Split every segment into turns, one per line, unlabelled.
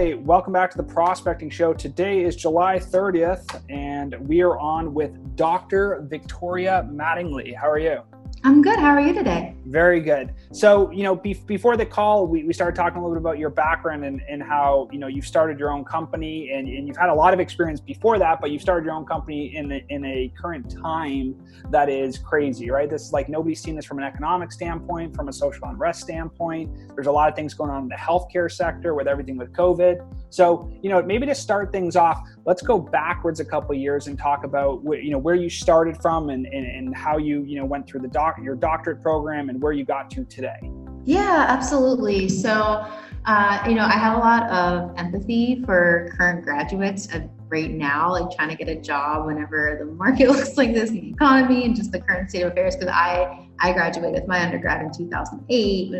Hi, welcome back to the Prospecting Show. Today is July 30th, and we are on with Dr. Victoria Mattingly. How are you?
I'm good. How are you today?
Very good. So, you know, be- before the call, we, we started talking a little bit about your background and, and how, you know, you've started your own company and, and you've had a lot of experience before that, but you've started your own company in a, in a current time that is crazy, right? This is like nobody's seen this from an economic standpoint, from a social unrest standpoint. There's a lot of things going on in the healthcare sector with everything with COVID. So, you know, maybe to start things off, let's go backwards a couple years and talk about, you know, where you started from and, and, and how you, you know, went through the doc your doctorate program and where you got to today.
Yeah, absolutely. So, uh, you know, I have a lot of empathy for current graduates right now, like trying to get a job whenever the market looks like this, the economy, and just the current state of affairs. Because I I graduated with my undergrad in 2008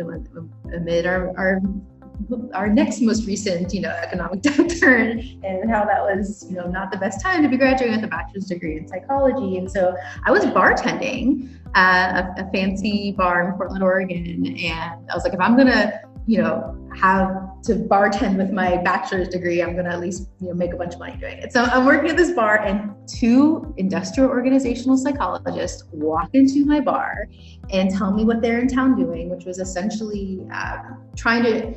amid our, our our next most recent, you know, economic downturn and how that was, you know, not the best time to be graduating with a bachelor's degree in psychology. And so I was bartending at a, a fancy bar in Portland, Oregon. And I was like, if I'm gonna, you know, have to bartend with my bachelor's degree, I'm gonna at least, you know, make a bunch of money doing it. So I'm working at this bar and two industrial organizational psychologists walk into my bar and tell me what they're in town doing, which was essentially uh, trying to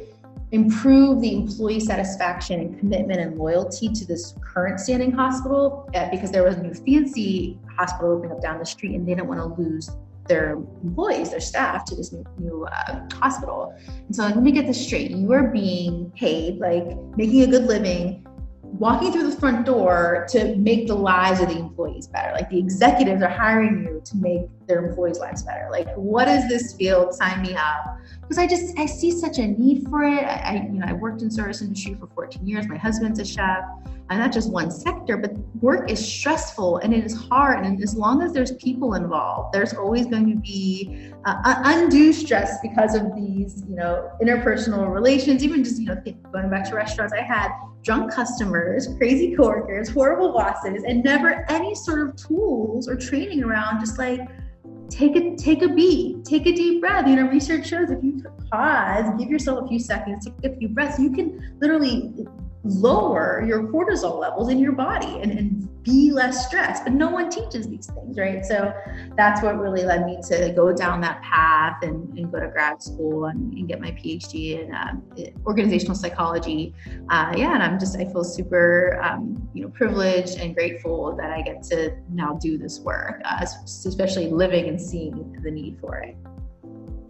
improve the employee satisfaction and commitment and loyalty to this current standing hospital uh, because there was a new fancy hospital opening up down the street and they didn't want to lose their employees, their staff to this new, new uh, hospital. And so let me get this straight. You are being paid, like making a good living, walking through the front door to make the lives of the employees better. Like the executives are hiring you to make their employees' lives better. Like, what is this field? Sign me up. Because I just I see such a need for it. I, I you know I worked in service industry for 14 years. My husband's a chef. I'm not just one sector, but work is stressful and it is hard. And as long as there's people involved, there's always going to be uh, undue stress because of these, you know, interpersonal relations. Even just you know going back to restaurants, I had drunk customers, crazy coworkers, horrible bosses, and never any sort of tools or training around just like take a take a beat, take a deep breath. You know, research shows if you pause, give yourself a few seconds, take a few breaths, you can literally lower your cortisol levels in your body and, and be less stressed. But no one teaches these things, right? So that's what really led me to go down that path and, and go to grad school and, and get my PhD in um, organizational psychology. Uh, yeah, and I'm just I feel super um, you know privileged and grateful that I get to now do this work, uh, especially living and seeing the need for it.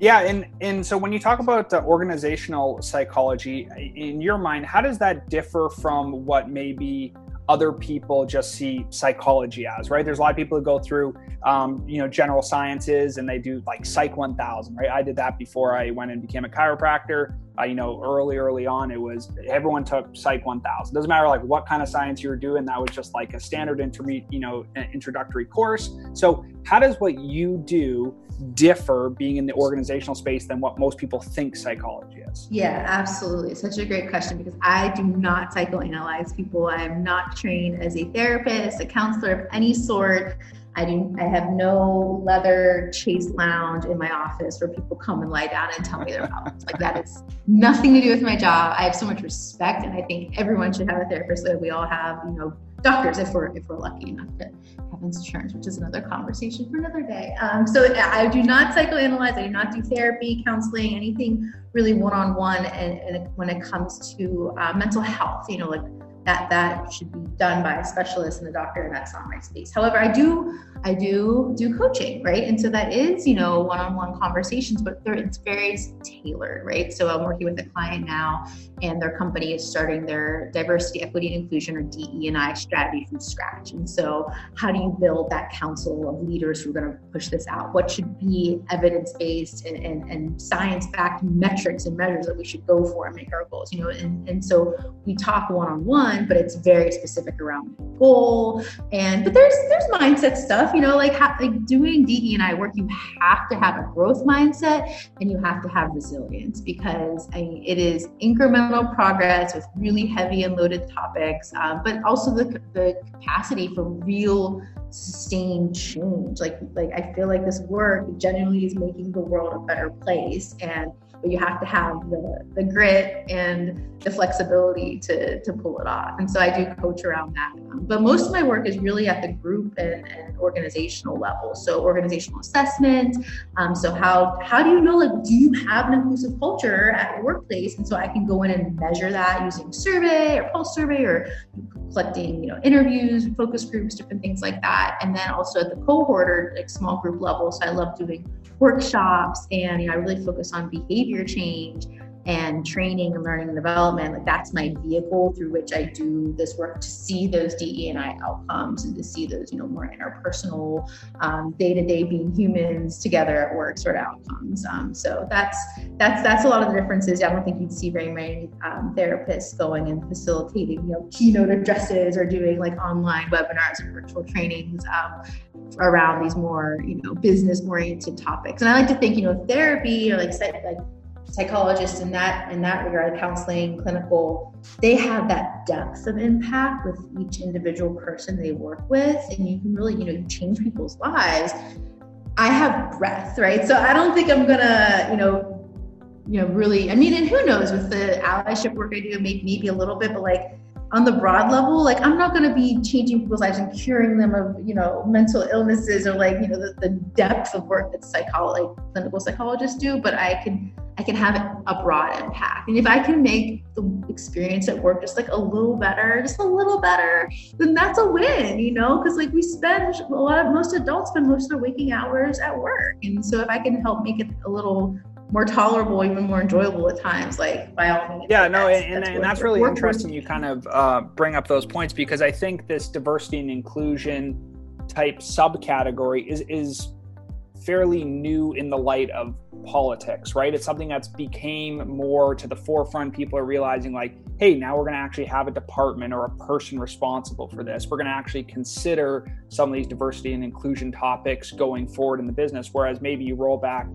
Yeah, and and so when you talk about organizational psychology, in your mind, how does that differ from what maybe other people just see psychology as? Right? There's a lot of people who go through, um, you know, general sciences and they do like Psych 1000. Right? I did that before I went and became a chiropractor. You know, early early on, it was everyone took Psych 1000. Doesn't matter like what kind of science you were doing. That was just like a standard intermediate, you know, introductory course. So how does what you do differ being in the organizational space than what most people think psychology is?
Yeah, absolutely. Such a great question because I do not psychoanalyze people. I am not trained as a therapist, a counselor of any sort. I do. I have no leather chase lounge in my office where people come and lie down and tell me their problems. like that is nothing to do with my job. I have so much respect, and I think everyone should have a therapist that we all have. You know, doctors if we're if we're lucky enough to have insurance, which is another conversation for another day. Um, so I do not psychoanalyze. I do not do therapy, counseling, anything really one-on-one. And, and when it comes to uh, mental health, you know, like that that should be done by a specialist and a doctor, and that's not my space. However, I do I do do coaching, right? And so that is, you know, one-on-one conversations, but it's very tailored, right? So I'm working with a client now, and their company is starting their diversity, equity, and inclusion or DE and I strategy from scratch. And so, how do you build that council of leaders who are going to push this out? What should be evidence-based and, and, and science-backed metrics and measures that we should go for and make our goals? You know, and, and so we talk one-on-one, but it's very specific around goal. And but there's there's mindset stuff you know, like, ha- like doing DE and I work, you have to have a growth mindset and you have to have resilience because I it is incremental progress with really heavy and loaded topics, um, but also the, the capacity for real sustained change. Like, like I feel like this work genuinely is making the world a better place and but you have to have the, the grit and the flexibility to, to pull it off. And so I do coach around that. Um, but most of my work is really at the group and, and organizational level. So organizational assessment. Um, so how how do you know like do you have an inclusive culture at your workplace? And so I can go in and measure that using survey or pulse survey or collecting you know interviews, focus groups, different things like that. And then also at the cohort or like small group level. So I love doing workshops and you know I really focus on behavior change and training and learning and development like that's my vehicle through which i do this work to see those de and i outcomes and to see those you know more interpersonal um, day-to-day being humans together at work sort of outcomes. Um, so that's that's that's a lot of the differences. I don't think you'd see very many um, therapists going and facilitating you know keynote addresses or doing like online webinars or virtual trainings um, around these more you know business oriented topics. And i like to think you know therapy or like like psychologists in that in that regard, counseling, clinical, they have that depth of impact with each individual person they work with, and you can really, you know, change people's lives. I have breadth, right? So I don't think I'm gonna, you know, you know, really. I mean, and who knows with the allyship work I do, maybe maybe a little bit, but like on the broad level, like I'm not going to be changing people's lives and curing them of, you know, mental illnesses or like, you know, the, the depth of work that psychology, clinical psychologists do, but I can I can have a broad impact. And if I can make the experience at work just like a little better, just a little better, then that's a win, you know? Because like we spend a lot of most adults spend most of their waking hours at work. And so if I can help make it a little more tolerable, even more enjoyable at times, like by all means.
Yeah, no, that's, and, that's, and that's really interesting. You kind of uh, bring up those points because I think this diversity and inclusion type subcategory is is fairly new in the light of politics, right? It's something that's became more to the forefront. People are realizing, like, hey, now we're going to actually have a department or a person responsible for this. We're going to actually consider some of these diversity and inclusion topics going forward in the business. Whereas maybe you roll back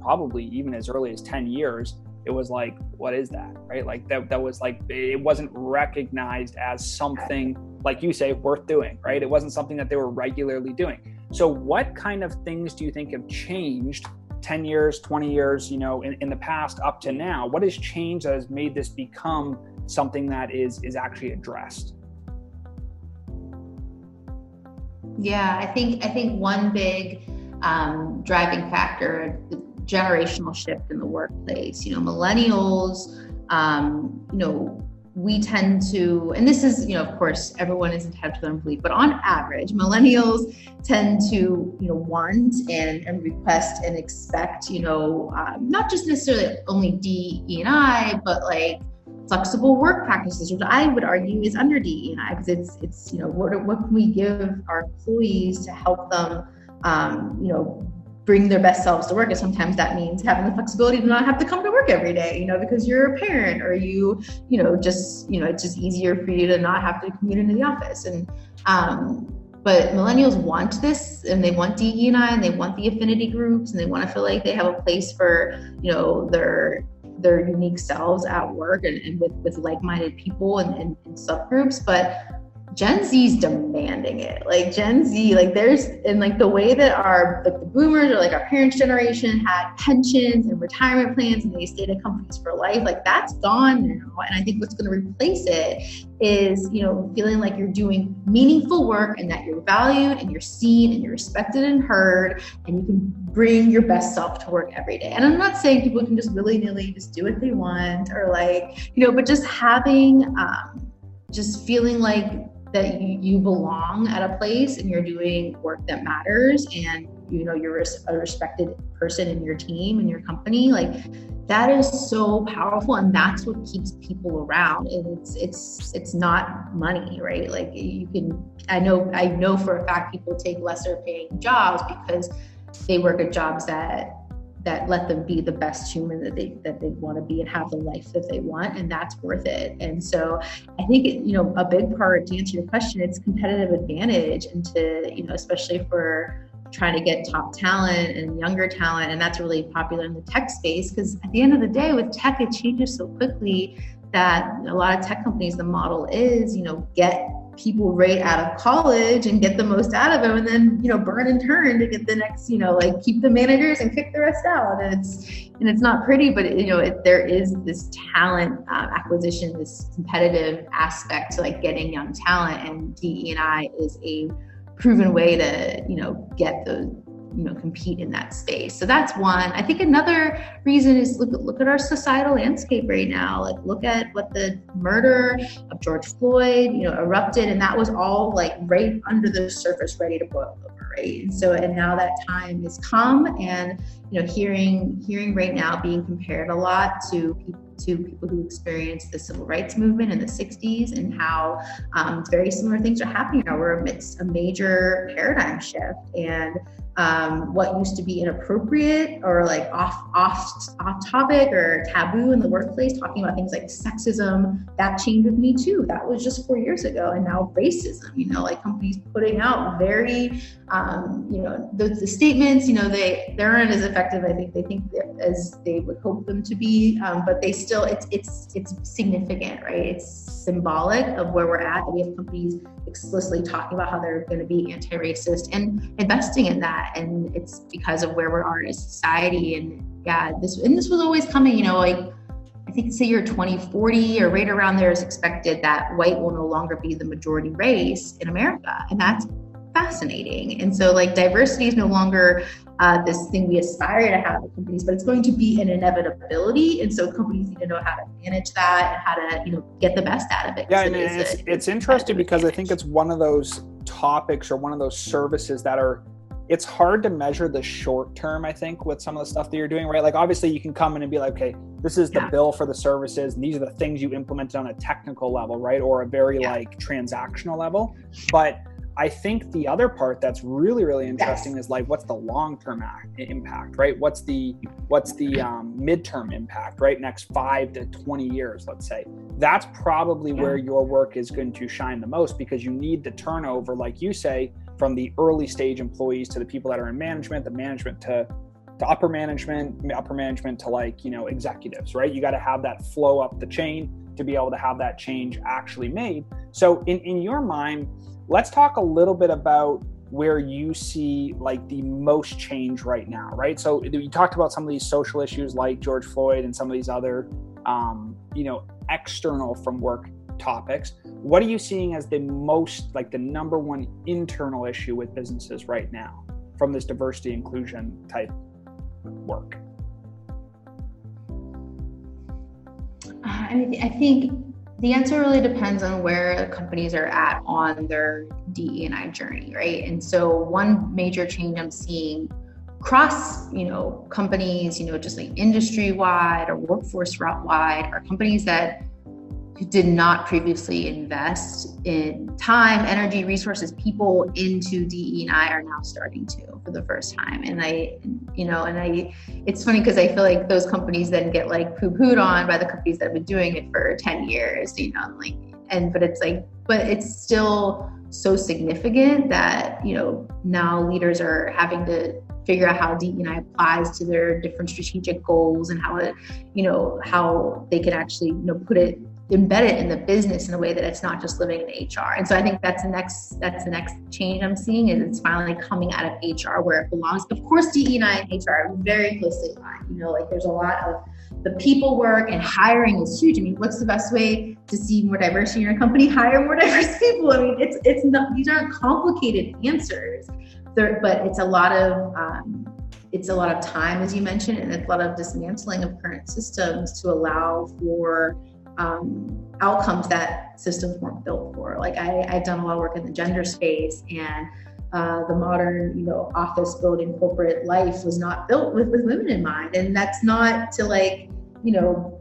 probably even as early as 10 years, it was like, what is that, right? Like, that, that was like, it wasn't recognized as something, like you say, worth doing, right? It wasn't something that they were regularly doing. So, what kind of things do you think have changed 10 years, 20 years, you know, in, in the past up to now? What has changed that has made this become something that is is actually addressed?
Yeah, I think I think one big um, driving factor, generational shift in the workplace. You know, millennials, um, you know, we tend to, and this is, you know, of course, everyone is entitled to their own belief, but on average, millennials tend to, you know, want and, and request and expect, you know, um, not just necessarily only D, E, and I, but like flexible work practices, which I would argue is under D, E, and I, because it's, it's, you know, what, what can we give our employees to help them, um, you know, bring their best selves to work and sometimes that means having the flexibility to not have to come to work every day you know because you're a parent or you you know just you know it's just easier for you to not have to commute into the office. And um but millennials want this and they want DE and I and they want the affinity groups and they want to feel like they have a place for you know their their unique selves at work and, and with, with like-minded people and, and, and subgroups. But Gen Z's demanding it. Like Gen Z, like there's and like the way that our like the boomers or like our parents' generation had pensions and retirement plans and they stayed at companies for life, like that's gone now. And I think what's gonna replace it is, you know, feeling like you're doing meaningful work and that you're valued and you're seen and you're respected and heard and you can bring your best self to work every day. And I'm not saying people can just willy-nilly just do what they want or like, you know, but just having um just feeling like that you, you belong at a place and you're doing work that matters and you know you're a respected person in your team and your company like that is so powerful and that's what keeps people around and it's it's it's not money right? Like you can i know i know for a fact people take lesser paying jobs because they work at jobs that that let them be the best human that they that they want to be and have the life that they want and that's worth it. And so i think you know a big part to answer your question it's competitive advantage and to you know especially for trying to get top talent and younger talent and that's really popular in the tech space because at the end of the day with tech it changes so quickly that a lot of tech companies the model is you know get people right out of college and get the most out of them and then you know burn and turn to get the next you know like keep the managers and kick the rest out. And it's and it's not pretty but it, you know it, there is this talent uh, acquisition this competitive aspect to like getting young talent. And DE&I is a proven way to you know get the you know compete in that space. So that's one. I think another reason is look, look at our societal landscape right now. Like look at what the murder of george floyd you know erupted and that was all like right under the surface ready to boil over right? And so and now that time has come and you know hearing hearing right now being compared a lot to people to people who experienced the civil rights movement in the 60s and how um, very similar things are happening now. We're amidst a major paradigm shift. And um, what used to be inappropriate or like off off off topic or taboo in the workplace, talking about things like sexism, that changed with me too. That was just four years ago, and now racism. You know, like companies putting out very, um, you know, the, the, statements. You know, they they aren't as effective. I think they think as they would hope them to be, um, but they still it's it's it's significant, right? It's symbolic of where we're at. We have companies explicitly talking about how they're going to be anti-racist and investing in that and it's because of where we are as society and yeah this and this was always coming you know like i think say year 2040 or right around there is expected that white will no longer be the majority race in america and that's fascinating and so like diversity is no longer uh, this thing we aspire to have at companies, but it's going to be an inevitability. And so companies need to know how to manage that and how to, you know, get the best out of it.
Yeah, and it it's, a, it's interesting because I think it's one of those topics or one of those services that are it's hard to measure the short term i think with some of the stuff that you're doing right like obviously you can come in and be like okay this is the yeah. bill for the services and these are the things you implemented on a technical level right or a very yeah. like transactional level but i think the other part that's really really interesting is like what's the long term impact right? What's the what's the um, midterm impact right? Next five to 20 years let's say. That's probably where your work is going to shine the most because you need the turnover like you say from the early stage employees to the people that are in management, the management to to upper management, upper management to like, you know, executives, right? You got to have that flow up the chain to be able to have that change actually made. So in, in your mind, let's talk a little bit about where you see like the most change right now, right? So you talked about some of these social issues like George Floyd and some of these other, um, you know, external from work topics. What are you seeing as the most, like the number one internal issue with businesses right now from this diversity inclusion type work?
I mean, I think the answer really depends on where companies are at on their DE&I journey, right? And so one major change I'm seeing across, you know, companies, you know, just like industry wide or workforce route wide are companies that did not previously invest in time, energy, resources, people into DE and I are now starting to for the first time. And I, you know, and I, it's funny because I feel like those companies then get like poo pooed on by the companies that have been doing it for 10 years, you know, like, and, but it's like, but it's still so significant that, you know, now leaders are having to figure out how DE&I applies to their different strategic goals and how it, you know, how they can actually, you know, put it embed it in the business in a way that it's not just living in HR. And so I think that's the next that's the next change I'm seeing is it's finally coming out of HR where it belongs. Of course, DE and I and HR are very closely aligned. You know, like there's a lot of the people work and hiring is huge. I mean, what's the best way to see more diversity in your company? Hire more diverse people. I mean, it's it's not these aren't complicated answers, there, but it's a lot of um, it's a lot of time, as you mentioned, and it's a lot of dismantling of current systems to allow for um, outcomes that systems weren't built for. Like I, I've done a lot of work in the gender space and uh, the modern, you know, office building corporate life was not built with, with women in mind. And that's not to like, you know,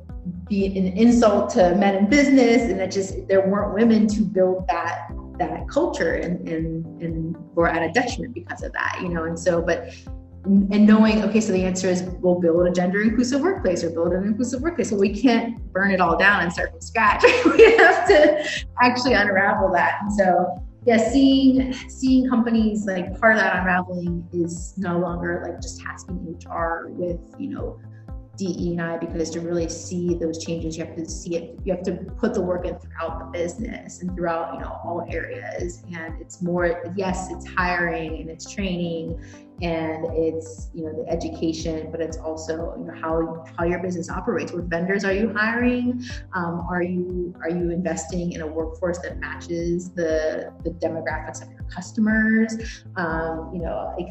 be an insult to men in business. And that just, there weren't women to build that, that culture and, and, and we're at a detriment because of that, you know? And so, but and knowing okay so the answer is we'll build a gender inclusive workplace or build an inclusive workplace so we can't burn it all down and start from scratch we have to actually unravel that and so yeah seeing seeing companies like part of that unraveling is no longer like just tasking hr with you know DE&I because to really see those changes, you have to see it. You have to put the work in throughout the business and throughout you know all areas. And it's more yes, it's hiring and it's training and it's you know the education, but it's also you know how how your business operates. What vendors are you hiring? Um, are you are you investing in a workforce that matches the the demographics of your customers? Um, you know, like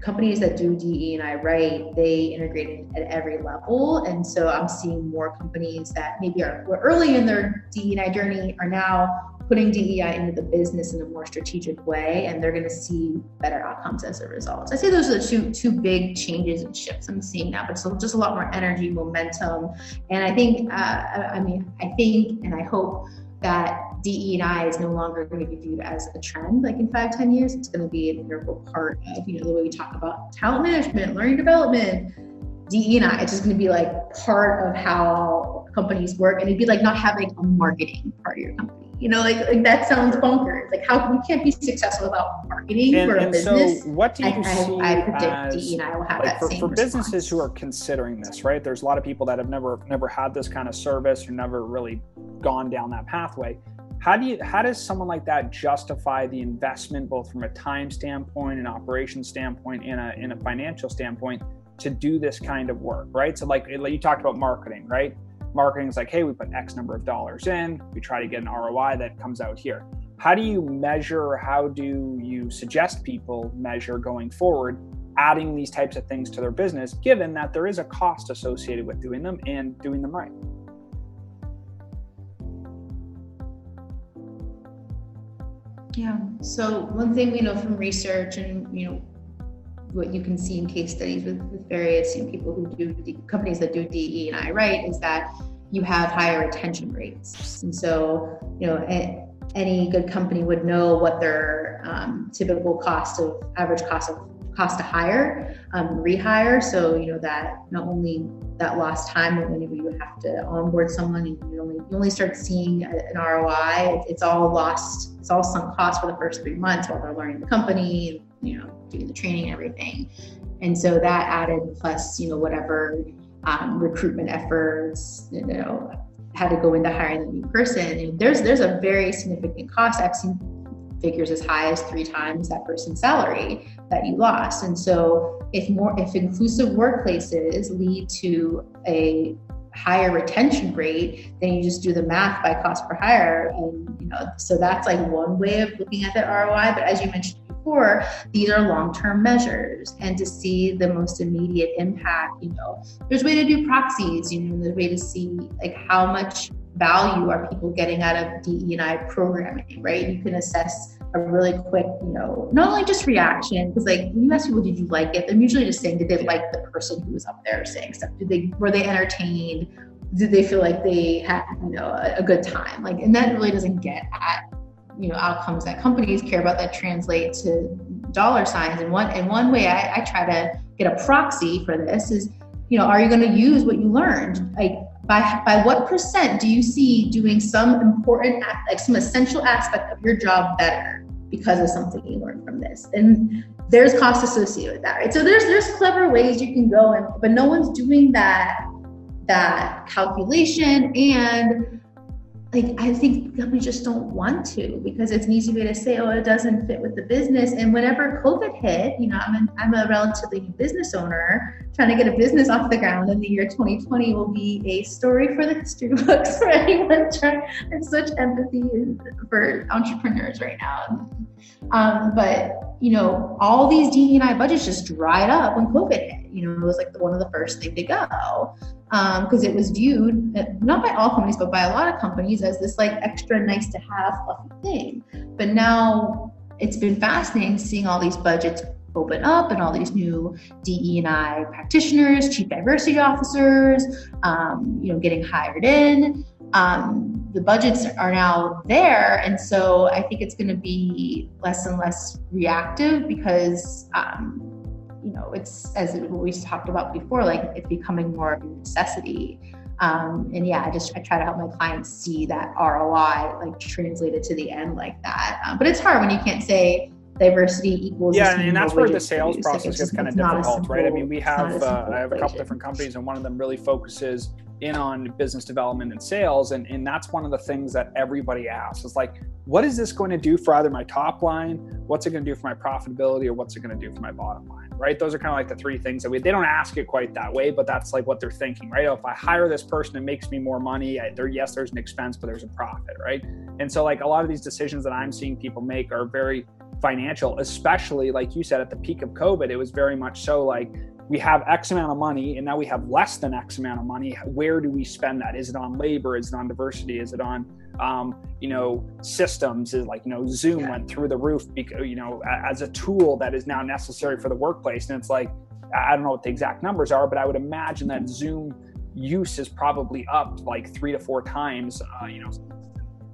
companies that do DE and I right, they integrate at every level. And so I'm seeing more companies that maybe are were early in their DE and I journey are now putting DEI into the business in a more strategic way, and they're going to see better outcomes as a result. I say those are the two two big changes and shifts I'm seeing now. But so just a lot more energy, momentum, and I think, uh, I mean, I think, and I hope that DEI is no longer going to be viewed as a trend. Like in five, ten years, it's going to be an integral part of you know the way we talk about talent management, learning development. DE and I, it's just going to be like part of how companies work, and it'd be like not having a marketing part of your company. You know, like, like that sounds bonkers. Like how we can't be successful without marketing and, for a business.
So what do you
I,
see
I, I predict
as,
DE and I will have
like
that
for,
same
for
response.
businesses who are considering this, right? There's a lot of people that have never never had this kind of service or never really gone down that pathway. How do you how does someone like that justify the investment both from a time standpoint, an operation standpoint, and a in a financial standpoint to do this kind of work, right? So like you talked about marketing, right? Marketing is like, hey, we put X number of dollars in, we try to get an ROI that comes out here. How do you measure? How do you suggest people measure going forward, adding these types of things to their business, given that there is a cost associated with doing them and doing them right?
Yeah. So one thing we know from research and you know what you can see in case studies with, with various you know, people who do companies that do DE and I right is that you have higher retention rates. And so you know a, any good company would know what their um, typical cost of average cost of cost to hire, um, rehire. So you know that not only that lost time whenever you have to onboard someone and you only you only start seeing an ROI. It's all lost. It's all sunk cost for the first three months while they're learning the company, you know, doing the training and everything. And so that added plus you know whatever um, recruitment efforts, you know, had to go into hiring the new person. And there's there's a very significant cost. I've seen figures as high as three times that person's salary that you lost. And so if more if inclusive workplaces lead to a higher retention rate, then you just do the math by cost per hire. And you know, so that's like one way of looking at that ROI. But as you mentioned before, these are long-term measures. And to see the most immediate impact, you know, there's a way to do proxies, you know, there's a way to see like how much value are people getting out of DE&I programming, right? You can assess a really quick, you know, not only just reaction, because like when you ask people, did you like it? I'm usually just saying, did they like the person who was up there saying stuff? Did they were they entertained? Did they feel like they had, you know, a, a good time? Like, and that really doesn't get at, you know, outcomes that companies care about that translate to dollar signs. And one and one way I, I try to get a proxy for this is, you know, are you going to use what you learned? Like by, by what percent do you see doing some important, like some essential aspect of your job better because of something you learned from this? And there's cost associated with that, right? So there's there's clever ways you can go, and but no one's doing that that calculation and like I think companies just don't want to because it's an easy way to say, oh, it doesn't fit with the business. And whenever COVID hit, you know, I'm, an, I'm a relatively new business owner. Trying to get a business off the ground in the year 2020 will be a story for the history books for anyone trying. Such empathy for entrepreneurs right now. Um, but you know, all these DE&I budgets just dried up when COVID hit. You know, it was like the, one of the first thing to go because um, it was viewed uh, not by all companies but by a lot of companies as this like extra nice to have fluffy thing but now it's been fascinating seeing all these budgets open up and all these new DE&I practitioners, chief diversity officers, um, you know, getting hired in. Um, the budgets are now there, and so I think it's going to be less and less reactive because um, you know, it's as we talked about before, like it's becoming more of a necessity. Um, and yeah, I just I try to help my clients see that ROI like translated to the end like that. Um, but it's hard when you can't say, diversity equals
yeah and that's where the sales process gets kind of difficult right i mean we have uh, i have a couple different companies and one of them really focuses in on business development and sales and, and that's one of the things that everybody asks is like what is this going to do for either my top line? What's it going to do for my profitability or what's it going to do for my bottom line right? Those are kind of like the three things that we they don't ask it quite that way but that's like what they're thinking right? Oh, if i hire this person it makes me more money. I, there yes there's an expense but there's a profit right? And so like a lot of these decisions that i'm seeing people make are very financial especially like you said at the peak of covid it was very much so like we have X amount of money and now we have less than X amount of money. Where do we spend that? Is it on labor? Is it on diversity? Is it on, um, you know, systems? Is like, you know, Zoom yeah. went through the roof because, you know, as a tool that is now necessary for the workplace. And it's like, I don't know what the exact numbers are, but I would imagine that Zoom use is probably up like three to four times, uh, you know,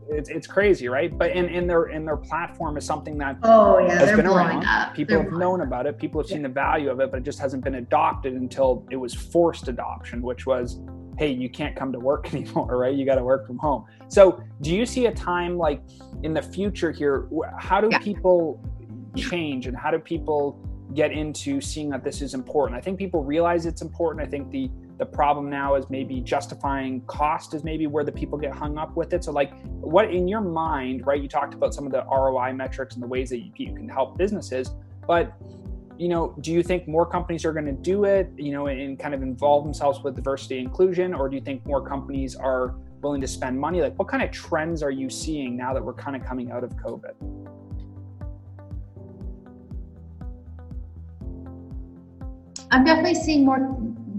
it's, it's crazy, right? But in, in their in their platform is something that
oh yeah, has been around. Up.
People
they're
have known about it. People have seen yeah. the value of it, but it just hasn't been adopted until it was forced adoption, which was, hey, you can't come to work anymore, right? You got to work from home. So, do you see a time like in the future here? How do yeah. people change, and how do people get into seeing that this is important? I think people realize it's important. I think the the problem now is maybe justifying cost is maybe where the people get hung up with it. So like what in your mind right you talked about some of the roi metrics and the ways that you, you can help businesses but you know do you think more companies are going to do it you know and kind of involve themselves with diversity inclusion? Or do you think more companies are willing to spend money? Like what kind of trends are you seeing now that we're kind of coming out of covid?
I'm definitely seeing more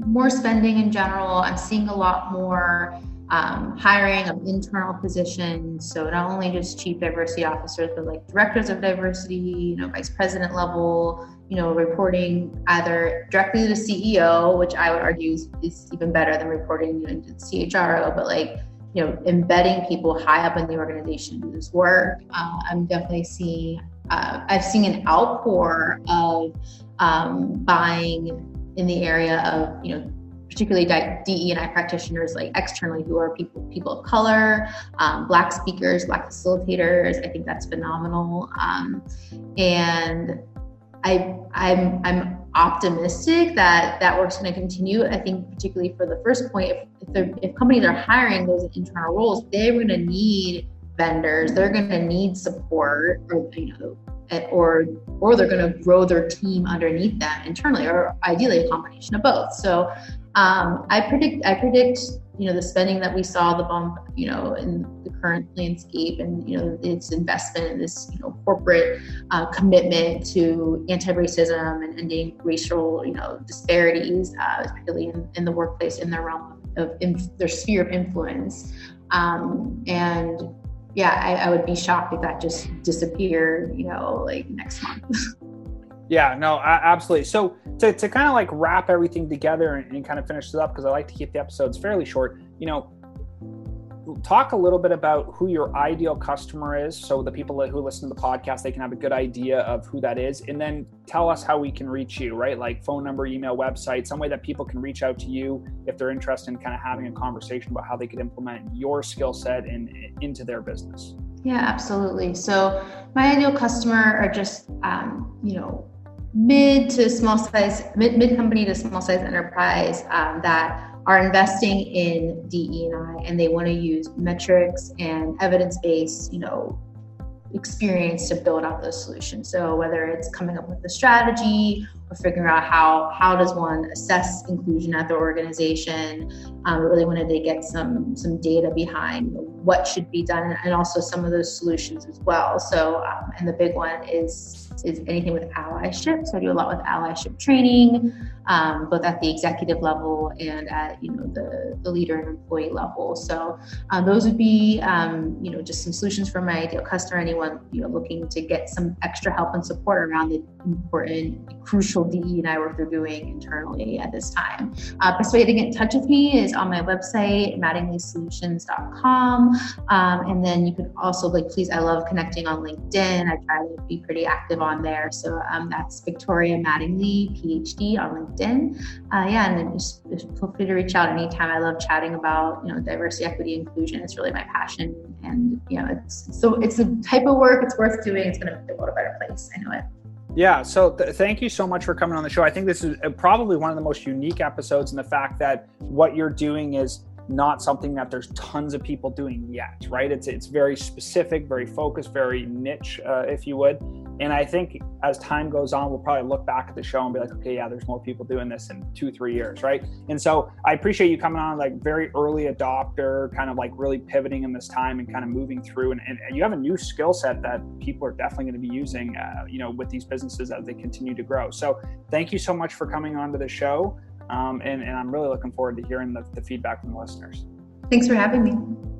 more spending in general. I'm seeing a lot more um, hiring of internal positions. So not only just chief diversity officers, but like directors of diversity, you know, vice president level, you know, reporting either directly to the CEO, which I would argue is, is even better than reporting you to the CHRO, but like, you know, embedding people high up in the organization to do this work. Uh, I'm definitely seeing, uh, I've seen an outpour of um, buying in the area of you know particularly DE and I practitioners like externally who are people people of color, um, Black speakers, Black facilitators. I think that's phenomenal, um, and I I'm I'm optimistic that that work's going to continue. I think particularly for the first point, if if, if companies are hiring those internal roles, they're going to need vendors. They're going to need support, or you know or or they're going to grow their team underneath them internally or ideally a combination of both. So um, i predict i predict you know the spending that we saw the bump you know in the current landscape and you know its investment in this you know corporate uh, commitment to anti-racism and ending racial you know disparities uh, particularly in, in the workplace in their realm of in, their sphere of influence. Um, and yeah, I, I would be shocked if that just disappeared, you know, like next month.
Yeah, no, absolutely. So to, to kind of like wrap everything together and, and kind of finish it up, because I like to keep the episodes fairly short, you know, talk a little bit about who your ideal customer is so the people who listen to the podcast they can have a good idea of who that is and then tell us how we can reach you right? Like phone number email website some way that people can reach out to you if they're interested in kind of having a conversation about how they could implement your skill set in, into their business.
Yeah absolutely. So my ideal customer are just um, you know mid to small size mid, mid company to small size enterprise um, that are investing in DE&I and they want to use metrics and evidence-based, you know, experience to build out those solutions. So whether it's coming up with a strategy or figuring out how how does one assess inclusion at their organization, um, really wanted to get some some data behind what should be done and also some of those solutions as well. So um, and the big one is is anything with allyship. So I do a lot with allyship training, um, both at the executive level and at you know the, the leader and employee level. So um, those would be um, you know just some solutions for my ideal customer. Anyone you know looking to get some extra help and support around the important, crucial DE and I work they're doing internally at this time. Uh, best way to get in touch with me is on my website, mattinglysolutions.com. Um, and then you could also like, please, I love connecting on LinkedIn. I try to be pretty active on there. So um, that's Victoria Mattingly, PhD on LinkedIn. Uh, yeah, and then just, just feel free to reach out anytime. I love chatting about, you know, diversity, equity, inclusion. It's really my passion. And, you know, it's so it's a type of work it's worth doing. It's going to make the world a better place. I know it.
Yeah. So th- thank you so much for coming on the show. I think this is uh, probably one of the most unique episodes in the fact that what you're doing is not something that there's tons of people doing yet, right? It's it's very specific, very focused, very niche, uh, if you would. And I think as time goes on, we'll probably look back at the show and be like, okay, yeah, there's more people doing this in two, three years, right? And so I appreciate you coming on, like very early adopter, kind of like really pivoting in this time and kind of moving through. And, and you have a new skill set that people are definitely going to be using, uh, you know, with these businesses as they continue to grow. So thank you so much for coming on to the show. Um, and, and I'm really looking forward to hearing the, the feedback from the listeners.
Thanks for having me.